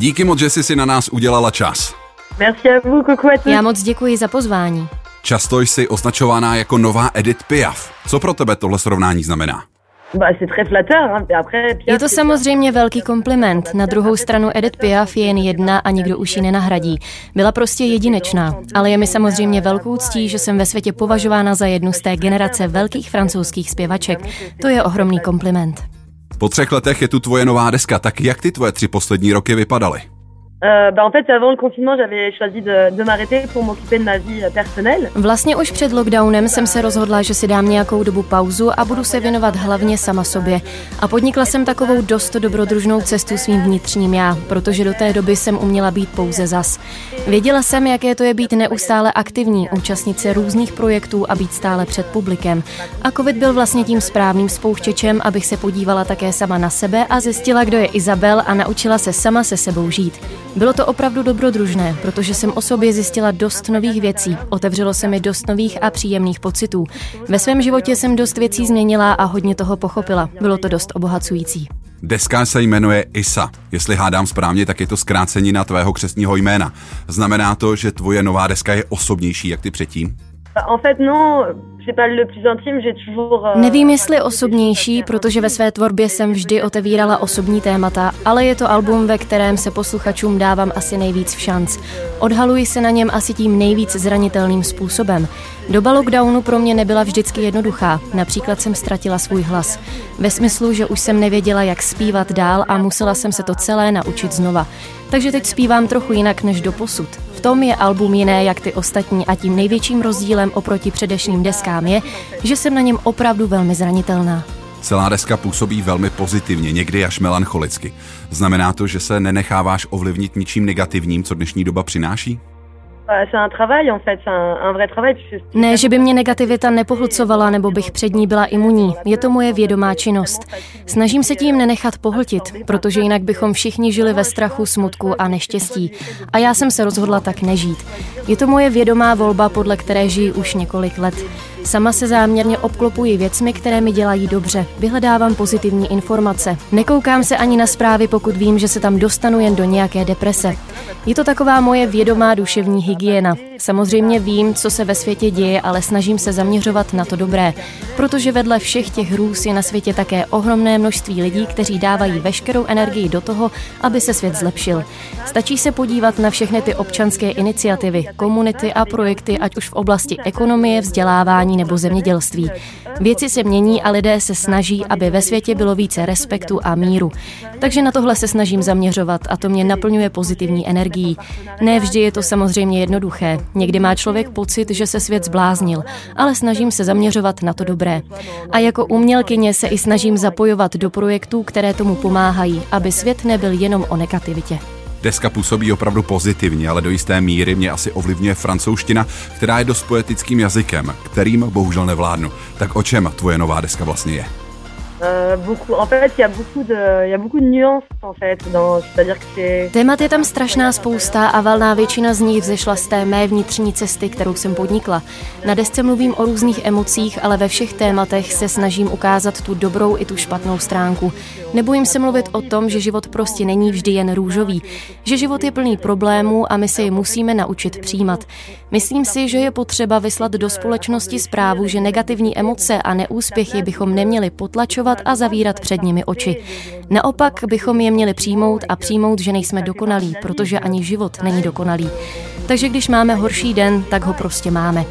Díky moc, že jsi si na nás udělala čas. Já moc děkuji za pozvání. Často jsi označovaná jako nová Edith Piaf. Co pro tebe tohle srovnání znamená? Je to samozřejmě velký kompliment. Na druhou stranu Edith Piaf je jen jedna a nikdo už ji nenahradí. Byla prostě jedinečná, ale je mi samozřejmě velkou ctí, že jsem ve světě považována za jednu z té generace velkých francouzských zpěvaček. To je ohromný kompliment. Po třech letech je tu tvoje nová deska, tak jak ty tvoje tři poslední roky vypadaly? Euh, bah en fait, avant le confinement, j'avais choisi de, de m'arrêter pour m'occuper de ma vie personnelle. Vlastně už před lockdownem jsem se rozhodla, že si dám nějakou dobu pauzu a budu se věnovat hlavně sama sobě. A podnikla jsem takovou dost dobrodružnou cestu svým vnitřním já, protože do té doby jsem uměla být pouze zas. Věděla jsem, jaké to je být neustále aktivní, účastnit se různých projektů a být stále před publikem. A covid byl vlastně tím správným spouštěčem, abych se podívala také sama na sebe a zjistila, kdo je Izabel a naučila se sama se sebou žít. Bylo to opravdu dobrodružné, protože jsem o sobě zjistila dost nových věcí, otevřelo se mi dost nových a příjemných pocitů. Ve svém životě jsem dost věcí změnila a hodně toho pochopila. Bylo to dost obohacující. Deska se jmenuje Isa. Jestli hádám správně, tak je to zkrácení na tvého křesního jména. Znamená to, že tvoje nová deska je osobnější jak ty předtím? En fait, non, Nevím, jestli osobnější, protože ve své tvorbě jsem vždy otevíral osobní témata, ale je to album, ve kterém se posluchačům dávám asi nejvíc v šanc. Odhaluji se na něm asi tím nejvíc zranitelným způsobem. Doba lockdownu pro mě nebyla vždycky jednoduchá. Například jsem ztratila svůj hlas. Ve smyslu, že už jsem nevěděla, jak zpívat dál a musela jsem se to celé naučit znova. Takže teď zpívám trochu jinak než do posud. V tom je album jiné jak ty ostatní a tím největším rozdílem oproti předešlým deskám je, že jsem na něm opravdu velmi zranitelná. Celá deska působí velmi pozitivně, někdy až melancholicky. Znamená to, že se nenecháváš ovlivnit ničím negativním, co dnešní doba přináší? Ne, že by mě negativita nepohlcovala nebo bych před ní byla imunní. Je to moje vědomá činnost. Snažím se tím nenechat pohltit, protože jinak bychom všichni žili ve strachu, smutku a neštěstí. A já jsem se rozhodla tak nežít. Je to moje vědomá volba, podle které žiji už několik let. Sama se záměrně obklopuji věcmi, které mi dělají dobře. Vyhledávám pozitivní informace. Nekoukám se ani na zprávy, pokud vím, že se tam dostanu jen do nějaké deprese. Je to taková moje vědomá duševní hygiena. Samozřejmě vím, co se ve světě děje, ale snažím se zaměřovat na to dobré, protože vedle všech těch hrůz je na světě také ohromné množství lidí, kteří dávají veškerou energii do toho, aby se svět zlepšil. Stačí se podívat na všechny ty občanské iniciativy, komunity a projekty, ať už v oblasti ekonomie, vzdělávání nebo zemědělství. Věci se mění a lidé se snaží, aby ve světě bylo více respektu a míru. Takže na tohle se snažím zaměřovat a to mě naplňuje pozitivní energií. Ne vždy je to samozřejmě jednoduché. Někdy má člověk pocit, že se svět zbláznil, ale snažím se zaměřovat na to dobré. A jako umělkyně se i snažím zapojovat do projektů, které tomu pomáhají, aby svět nebyl jenom o negativitě. Deska působí opravdu pozitivně, ale do jisté míry mě asi ovlivňuje francouzština, která je dost poetickým jazykem, kterým bohužel nevládnu. Tak o čem tvoje nová deska vlastně je? Euh, beaucoup. En fait, il y a beaucoup de, il y a beaucoup de nuances en fait. Dans, c'est-à-dire que c'est. Témat je tam strašná spousta a valná většina z nich vzešla z té mé vnitřní cesty, kterou jsem podnikla. Na desce mluvím o různých emocích, ale ve všech tématech se snažím ukázat tu dobrou i tu špatnou stránku. Nebojím se mluvit o tom, že život prostě není vždy jen růžový, že život je plný problémů a my se je musíme naučit přijímat. Myslím si, že je potřeba vyslat do společnosti zprávu, že negativní emoce a neúspěchy bychom neměli potlačovat ignorovat a zavírat před nimi oči. Naopak bychom je měli přijmout a přijmout, že nejsme dokonalí, protože ani život není dokonalý. Takže když máme horší den, tak ho prostě máme.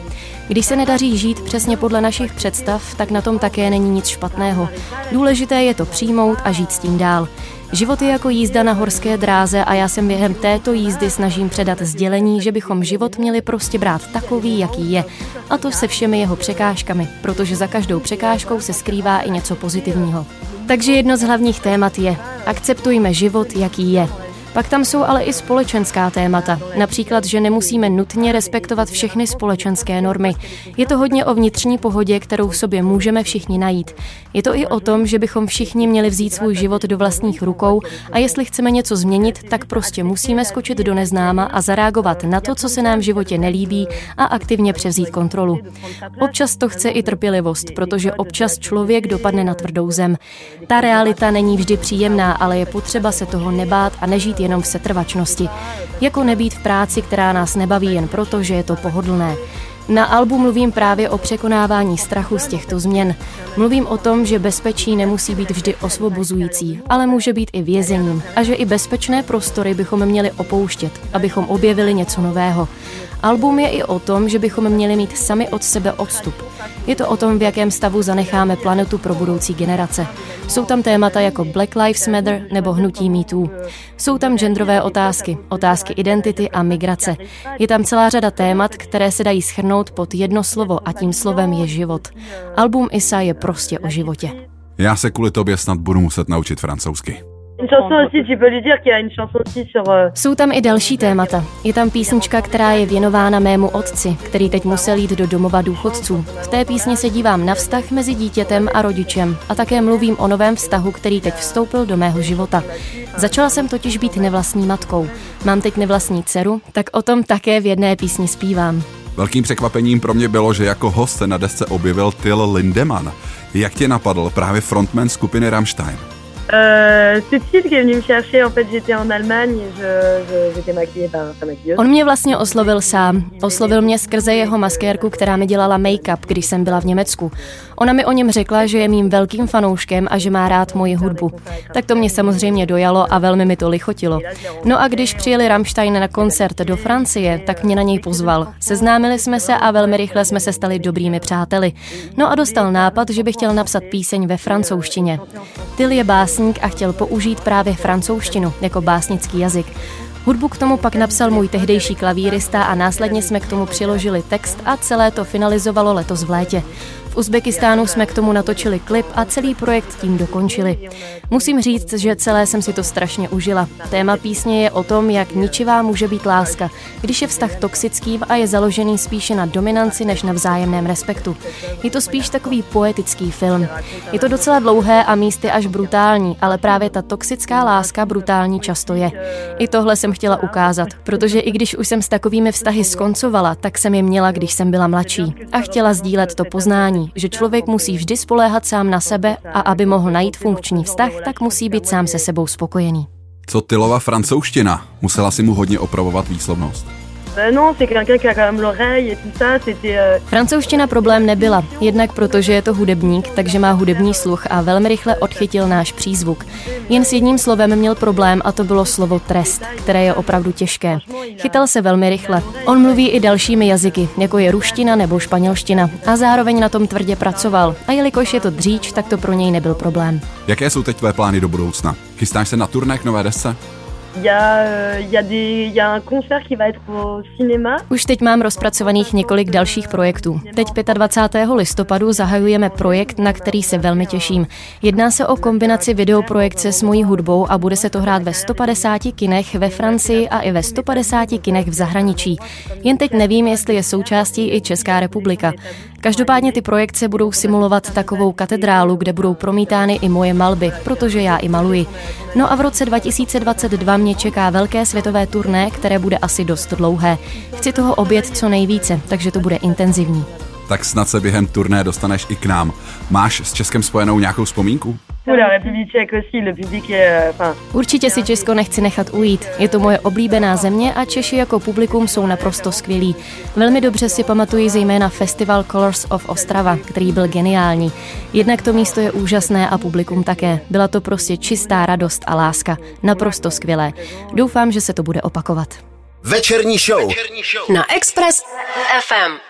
Když se nedaří žít přesně podle našich představ, tak na tom také není nic špatného. Důležité je to přijmout a žít s tím dál. Život je jako jízda na horské dráze a já se během této jízdy snažím předat sdělení, že bychom život měli prostě brát takový, jaký je. A to se všemi jeho překážkami, protože za každou překážkou se skrývá i něco pozitivního. Takže jedno z hlavních témat je akceptujme život, jaký je. Pak tam jsou ale i společenská témata, například, že nemusíme nutně respektovat všechny společenské normy. Je to hodně o vnitřní pohodě, kterou v sobě můžeme všichni najít. Je to i o tom, že bychom všichni měli vzít svůj život do vlastních rukou a jestli chceme něco změnit, tak prostě musíme skočit do neznáma a zareagovat na to, co se nám v životě nelíbí a aktivně převzít kontrolu. Občas to chce i trpělivost, protože občas člověk dopadne na tvrdou zem. Ta realita není vždy příjemná, ale je potřeba se toho nebát a nežít jen jenom v setrvačnosti. Jako nebýt v práci, která nás nebaví jen proto, že je to pohodlné. Na albu mluvím právě o překonávání strachu z těchto změn. Mluvím o tom, že bezpečí nemusí být vždy osvobozující, ale může být i vězením a že i bezpečné prostory bychom měli opouštět, abychom objevili něco nového. Album je i o tom, že bychom měli mít sami od sebe odstup. Je to o tom, v jakém stavu zanecháme planetu pro budoucí generace. Jsou tam témata jako Black Lives Matter nebo hnutí MeToo. Jsou tam genderové otázky, otázky identity a migrace. Je tam celá řada témat, které se dají schrnout pod jedno slovo a tím slovem je život. Album Isa je prostě o životě. Já se kvůli tobě snad budu muset naučit francouzsky. Jsou tam i další témata. Je tam písnička, která je věnována mému otci, který teď musel jít do domova důchodců. V té písni se dívám na vztah mezi dítětem a rodičem a také mluvím o novém vztahu, který teď vstoupil do mého života. Začala jsem totiž být nevlastní matkou. Mám teď nevlastní dceru, tak o tom také v jedné písni zpívám. Velkým překvapením pro mě bylo, že jako host se na desce objevil Till Lindemann. Jak tě napadl právě frontman skupiny Rammstein? Euh, c'est Phil qui est venu me chercher. En fait, j'étais en Allemagne et je, j'étais maquillée par sa maquilleuse. On mě vlastně oslovil sám. Oslovil mě skrze jeho maskérku, která mi dělala make-up, když jsem byla v Německu. Ona mi o něm řekla, že je mým velkým fanouškem a že má rád moji hudbu. Tak to mě samozřejmě dojalo a velmi mi to lichotilo. No a když přijeli Rammstein na koncert do Francie, tak mě na něj pozval. Seznámili jsme se a velmi rychle jsme se stali dobrými přáteli. No a dostal nápad, že by chtěl napsat píseň ve francouzštině. Tyl je básník a chtěl použít právě francouzštinu jako básnický jazyk. Hudbu k tomu pak napsal můj tehdejší klavírista a následně jsme k tomu přiložili text a celé to finalizovalo letos v létě. V Uzbekistánu jsme k tomu natočili klip a celý projekt tím dokončili. Musím říct, že celé jsem si to strašně užila. Téma písně je o tom, jak ničivá může být láska, když je vztah toxickým a je založený spíše na dominanci než na vzájemném respektu. Je to spíš takový poetický film. Je to docela dlouhé a místy až brutální, ale právě ta toxická láska brutální často je. I tohle jsem chtěla ukázat, protože i když už jsem s takovými vztahy skoncovala, tak jsem je měla, když jsem byla mladší a chtěla sdílet to poznání, že člověk musí vždy spoléhat sám na sebe a aby mohl najít funkční vztah, tak musí být sám se sebou spokojený. Co Tylova francouzština? Musela si mu hodně opravovat výslovnost. Non, c'est quelqu'un qui a quand même l'oreille et tout ça, c'était... Euh, Francouzština problém nebyla, jednak protože je to hudebník, takže má hudební sluch a velmi rychle odchytil náš přízvuk. Jen s jedním slovem měl problém a to bylo slovo trest, které je opravdu těžké. Chytal se velmi rychle. On mluví i dalšími jazyky, jako je ruština nebo španělština a zároveň na tom tvrdě pracoval. A jelikož je to dříč, tak to pro něj nebyl problém. Jaké jsou teď tvé plány do budoucna? Chystáš se na turné k nové desce? Il y, a, euh, y a des, y a un concert qui va être au cinéma. Už teď mám rozpracovaných několik dalších projektů. Teď 25. listopadu zahajujeme projekt, na který se velmi těším. Jedná se o kombinaci videoprojekce s mojí hudbou a bude se to hrát ve 150 kinech ve Francii a i ve 150 kinech v zahraničí. Jen teď nevím, jestli je součástí i Česká republika. Každopádně ty projekce budou simulovat takovou katedrálu, kde budou promítány i moje malby, protože já i maluji. No a v roce 2022 mě čeká velké světové turné, které bude asi dost dlouhé. Chci toho obět co nejvíce, takže to bude intenzivní. Tak snad se během turné dostaneš i k nám. Máš s Českem spojenou nějakou vzpomínku? Určitě si Česko nechci nechat ujít. Je to moje oblíbená země a Češi jako publikum jsou naprosto skvělí. Velmi dobře si pamatuji zejména festival Colors of Ostrava, který byl geniální. Jednak to místo je úžasné a publikum také. Byla to prostě čistá radost a láska. Naprosto skvělé. Doufám, že se to bude opakovat. Večerní show, Večerní show. na Express FM.